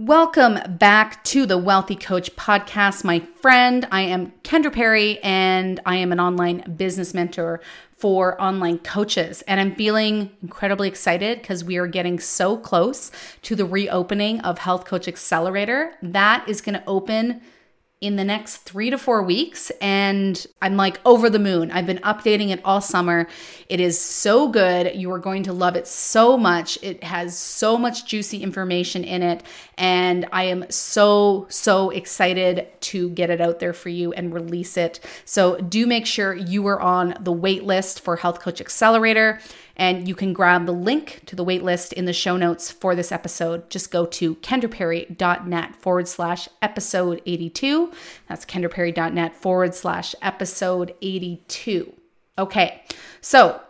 Welcome back to the Wealthy Coach podcast, my friend. I am Kendra Perry and I am an online business mentor for online coaches. And I'm feeling incredibly excited because we are getting so close to the reopening of Health Coach Accelerator. That is going to open in the next three to four weeks. And I'm like over the moon. I've been updating it all summer. It is so good. You are going to love it so much. It has so much juicy information in it. And I am so, so excited to get it out there for you and release it. So do make sure you are on the wait list for Health Coach Accelerator. And you can grab the link to the waitlist in the show notes for this episode. Just go to kendraperry.net forward slash episode 82. That's kendraperry.net forward slash episode 82. Okay, so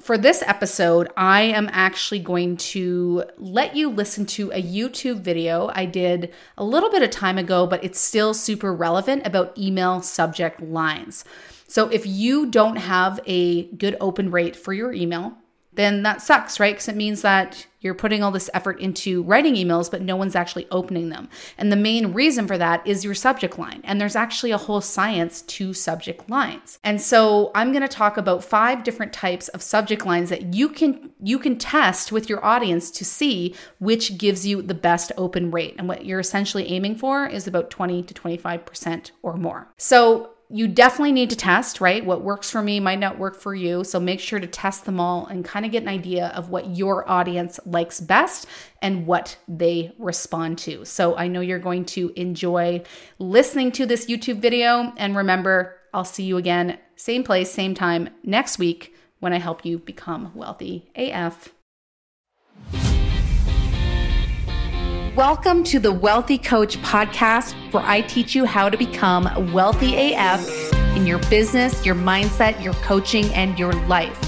for this episode, I am actually going to let you listen to a YouTube video I did a little bit of time ago, but it's still super relevant about email subject lines. So if you don't have a good open rate for your email, then that sucks, right? Because it means that you're putting all this effort into writing emails, but no one's actually opening them. And the main reason for that is your subject line. And there's actually a whole science to subject lines. And so I'm going to talk about five different types of subject lines that you can you can test with your audience to see which gives you the best open rate. And what you're essentially aiming for is about 20 to 25% or more. So you definitely need to test, right? What works for me might not work for you. So make sure to test them all and kind of get an idea of what your audience likes best and what they respond to. So I know you're going to enjoy listening to this YouTube video. And remember, I'll see you again, same place, same time next week when I help you become wealthy AF. Welcome to the Wealthy Coach podcast, where I teach you how to become wealthy AF in your business, your mindset, your coaching, and your life.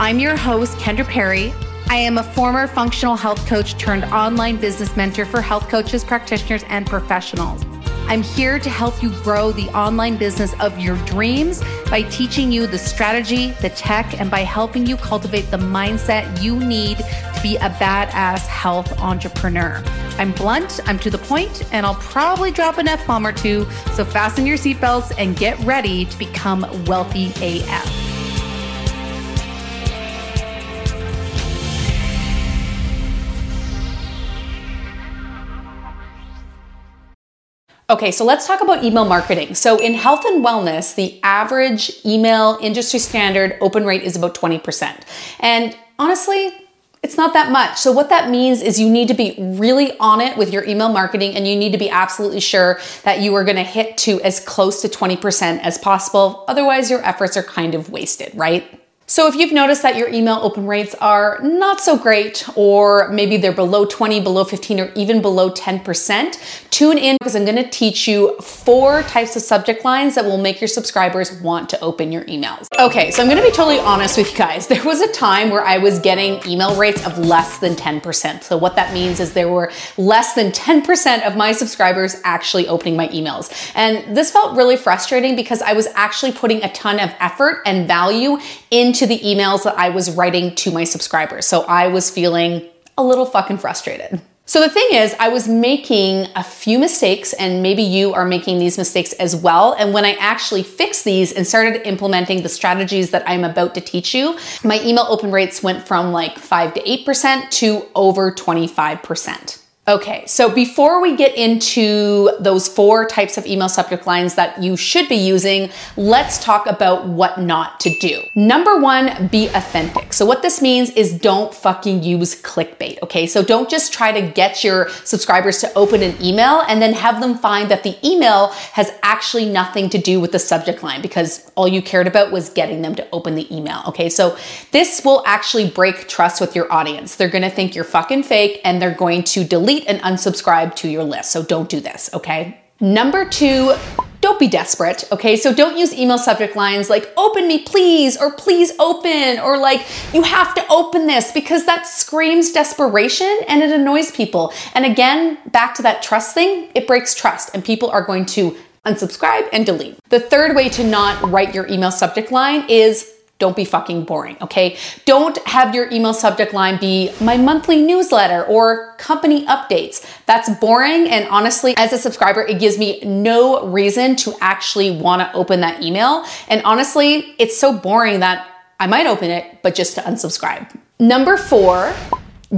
I'm your host, Kendra Perry. I am a former functional health coach turned online business mentor for health coaches, practitioners, and professionals. I'm here to help you grow the online business of your dreams by teaching you the strategy, the tech, and by helping you cultivate the mindset you need be a badass health entrepreneur. I'm blunt, I'm to the point, and I'll probably drop an F bomb or two. So fasten your seatbelts and get ready to become wealthy AF. Okay, so let's talk about email marketing. So, in health and wellness, the average email industry standard open rate is about 20%. And honestly, it's not that much. So, what that means is you need to be really on it with your email marketing and you need to be absolutely sure that you are going to hit to as close to 20% as possible. Otherwise, your efforts are kind of wasted, right? So if you've noticed that your email open rates are not so great, or maybe they're below 20, below 15, or even below 10%, tune in because I'm gonna teach you four types of subject lines that will make your subscribers want to open your emails. Okay, so I'm gonna be totally honest with you guys. There was a time where I was getting email rates of less than 10%. So what that means is there were less than 10% of my subscribers actually opening my emails. And this felt really frustrating because I was actually putting a ton of effort and value into into the emails that I was writing to my subscribers. So I was feeling a little fucking frustrated. So the thing is, I was making a few mistakes, and maybe you are making these mistakes as well. And when I actually fixed these and started implementing the strategies that I'm about to teach you, my email open rates went from like 5 to 8% to over 25%. Okay, so before we get into those four types of email subject lines that you should be using, let's talk about what not to do. Number one, be authentic. So, what this means is don't fucking use clickbait, okay? So, don't just try to get your subscribers to open an email and then have them find that the email has actually nothing to do with the subject line because all you cared about was getting them to open the email, okay? So, this will actually break trust with your audience. They're gonna think you're fucking fake and they're going to delete delete and unsubscribe to your list. So don't do this, okay? Number two, don't be desperate, okay? So don't use email subject lines like open me please or please open or like you have to open this because that screams desperation and it annoys people. And again, back to that trust thing, it breaks trust and people are going to unsubscribe and delete. The third way to not write your email subject line is don't be fucking boring, okay? Don't have your email subject line be my monthly newsletter or company updates. That's boring. And honestly, as a subscriber, it gives me no reason to actually want to open that email. And honestly, it's so boring that I might open it, but just to unsubscribe. Number four,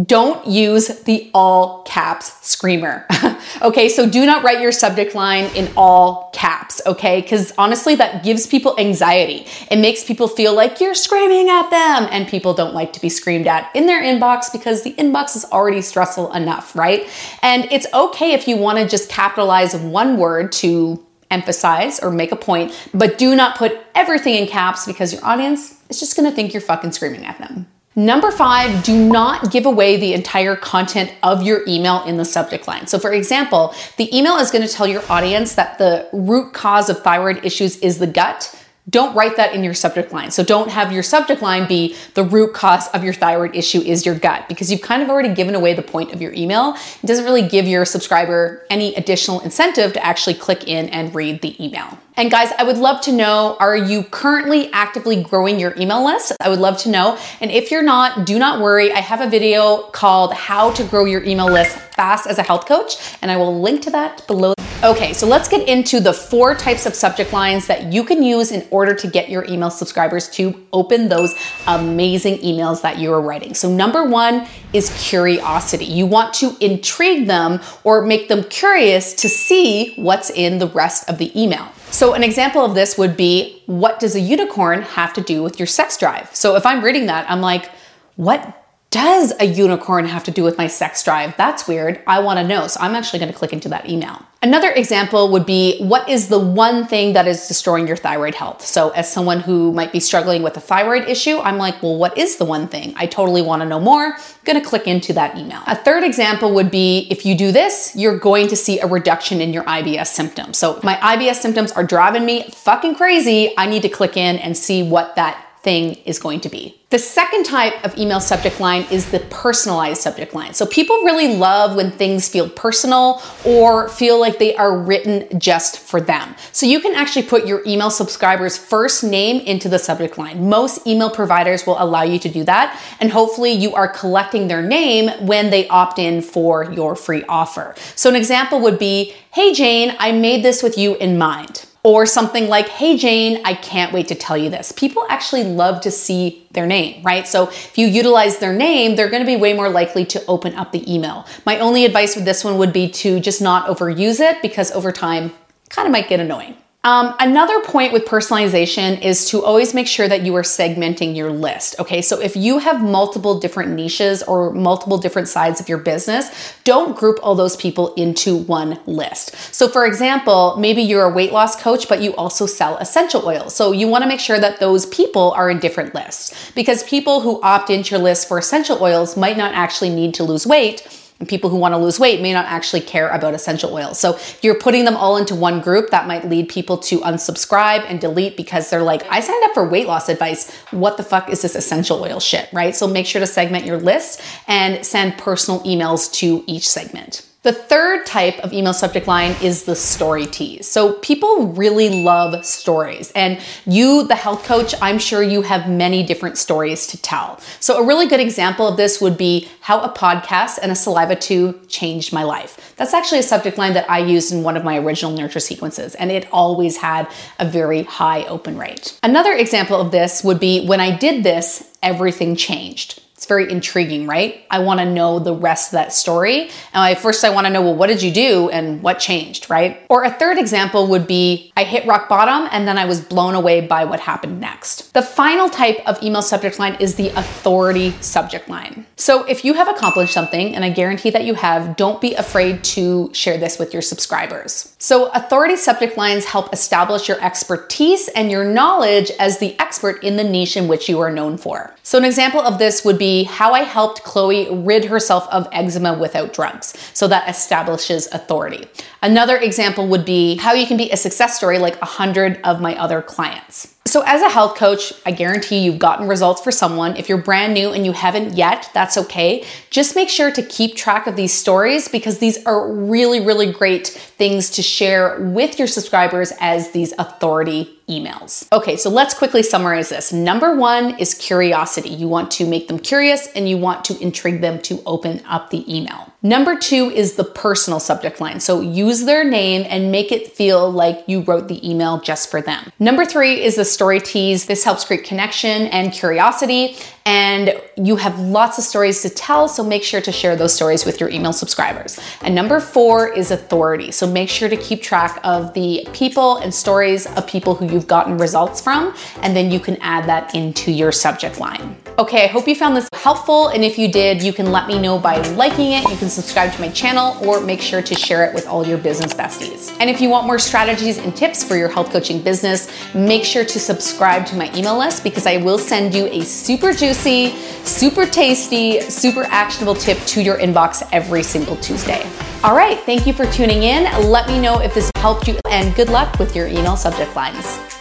don't use the all caps screamer. okay, so do not write your subject line in all caps, okay? Because honestly, that gives people anxiety. It makes people feel like you're screaming at them, and people don't like to be screamed at in their inbox because the inbox is already stressful enough, right? And it's okay if you wanna just capitalize one word to emphasize or make a point, but do not put everything in caps because your audience is just gonna think you're fucking screaming at them. Number five, do not give away the entire content of your email in the subject line. So, for example, the email is going to tell your audience that the root cause of thyroid issues is the gut don't write that in your subject line. So don't have your subject line be the root cause of your thyroid issue is your gut because you've kind of already given away the point of your email. It doesn't really give your subscriber any additional incentive to actually click in and read the email. And guys, I would love to know are you currently actively growing your email list? I would love to know. And if you're not, do not worry. I have a video called How to Grow Your Email List Fast as a Health Coach, and I will link to that below. Okay, so let's get into the four types of subject lines that you can use in order to get your email subscribers to open those amazing emails that you are writing. So, number one is curiosity. You want to intrigue them or make them curious to see what's in the rest of the email. So, an example of this would be what does a unicorn have to do with your sex drive? So, if I'm reading that, I'm like, what does a unicorn have to do with my sex drive? That's weird. I want to know. So I'm actually going to click into that email. Another example would be what is the one thing that is destroying your thyroid health? So, as someone who might be struggling with a thyroid issue, I'm like, well, what is the one thing? I totally want to know more. I'm to click into that email. A third example would be if you do this, you're going to see a reduction in your IBS symptoms. So, my IBS symptoms are driving me fucking crazy. I need to click in and see what that thing is going to be. The second type of email subject line is the personalized subject line. So people really love when things feel personal or feel like they are written just for them. So you can actually put your email subscriber's first name into the subject line. Most email providers will allow you to do that. And hopefully you are collecting their name when they opt in for your free offer. So an example would be, Hey Jane, I made this with you in mind or something like, Hey Jane, I can't wait to tell you this. People actually love to see their name, right? So if you utilize their name, they're gonna be way more likely to open up the email. My only advice with this one would be to just not overuse it because over time, kind of might get annoying. Um, another point with personalization is to always make sure that you are segmenting your list. Okay, so if you have multiple different niches or multiple different sides of your business, don't group all those people into one list. So, for example, maybe you're a weight loss coach, but you also sell essential oils. So, you want to make sure that those people are in different lists because people who opt into your list for essential oils might not actually need to lose weight and people who want to lose weight may not actually care about essential oils. So if you're putting them all into one group, that might lead people to unsubscribe and delete because they're like, I signed up for weight loss advice. What the fuck is this essential oil shit, right? So make sure to segment your list and send personal emails to each segment. The third type of email subject line is the story tease. So people really love stories. And you, the health coach, I'm sure you have many different stories to tell. So a really good example of this would be how a podcast and a saliva tube changed my life. That's actually a subject line that I used in one of my original nurture sequences, and it always had a very high open rate. Another example of this would be when I did this, everything changed. It's very intriguing, right? I want to know the rest of that story. And I, first, I want to know, well, what did you do and what changed, right? Or a third example would be I hit rock bottom and then I was blown away by what happened next. The final type of email subject line is the authority subject line. So if you have accomplished something, and I guarantee that you have, don't be afraid to share this with your subscribers. So authority subject lines help establish your expertise and your knowledge as the expert in the niche in which you are known for. So an example of this would be be how I helped Chloe rid herself of eczema without drugs. So that establishes authority. Another example would be how you can be a success story like a hundred of my other clients. So, as a health coach, I guarantee you've gotten results for someone. If you're brand new and you haven't yet, that's okay. Just make sure to keep track of these stories because these are really, really great things to share with your subscribers as these authority emails. Okay, so let's quickly summarize this. Number one is curiosity. You want to make them curious and you want to intrigue them to open up the email. Number two is the personal subject line. So use their name and make it feel like you wrote the email just for them. Number three is the story tease. This helps create connection and curiosity and you have lots of stories to tell, so make sure to share those stories with your email subscribers. And number four is authority. So make sure to keep track of the people and stories of people who you've gotten results from, and then you can add that into your subject line. Okay, I hope you found this helpful, and if you did, you can let me know by liking it. You can subscribe to my channel or make sure to share it with all your business besties. And if you want more strategies and tips for your health coaching business, make sure to subscribe to my email list because I will send you a super juicy super tasty, super actionable tip to your inbox every single Tuesday. All right, thank you for tuning in. Let me know if this helped you and good luck with your email subject lines.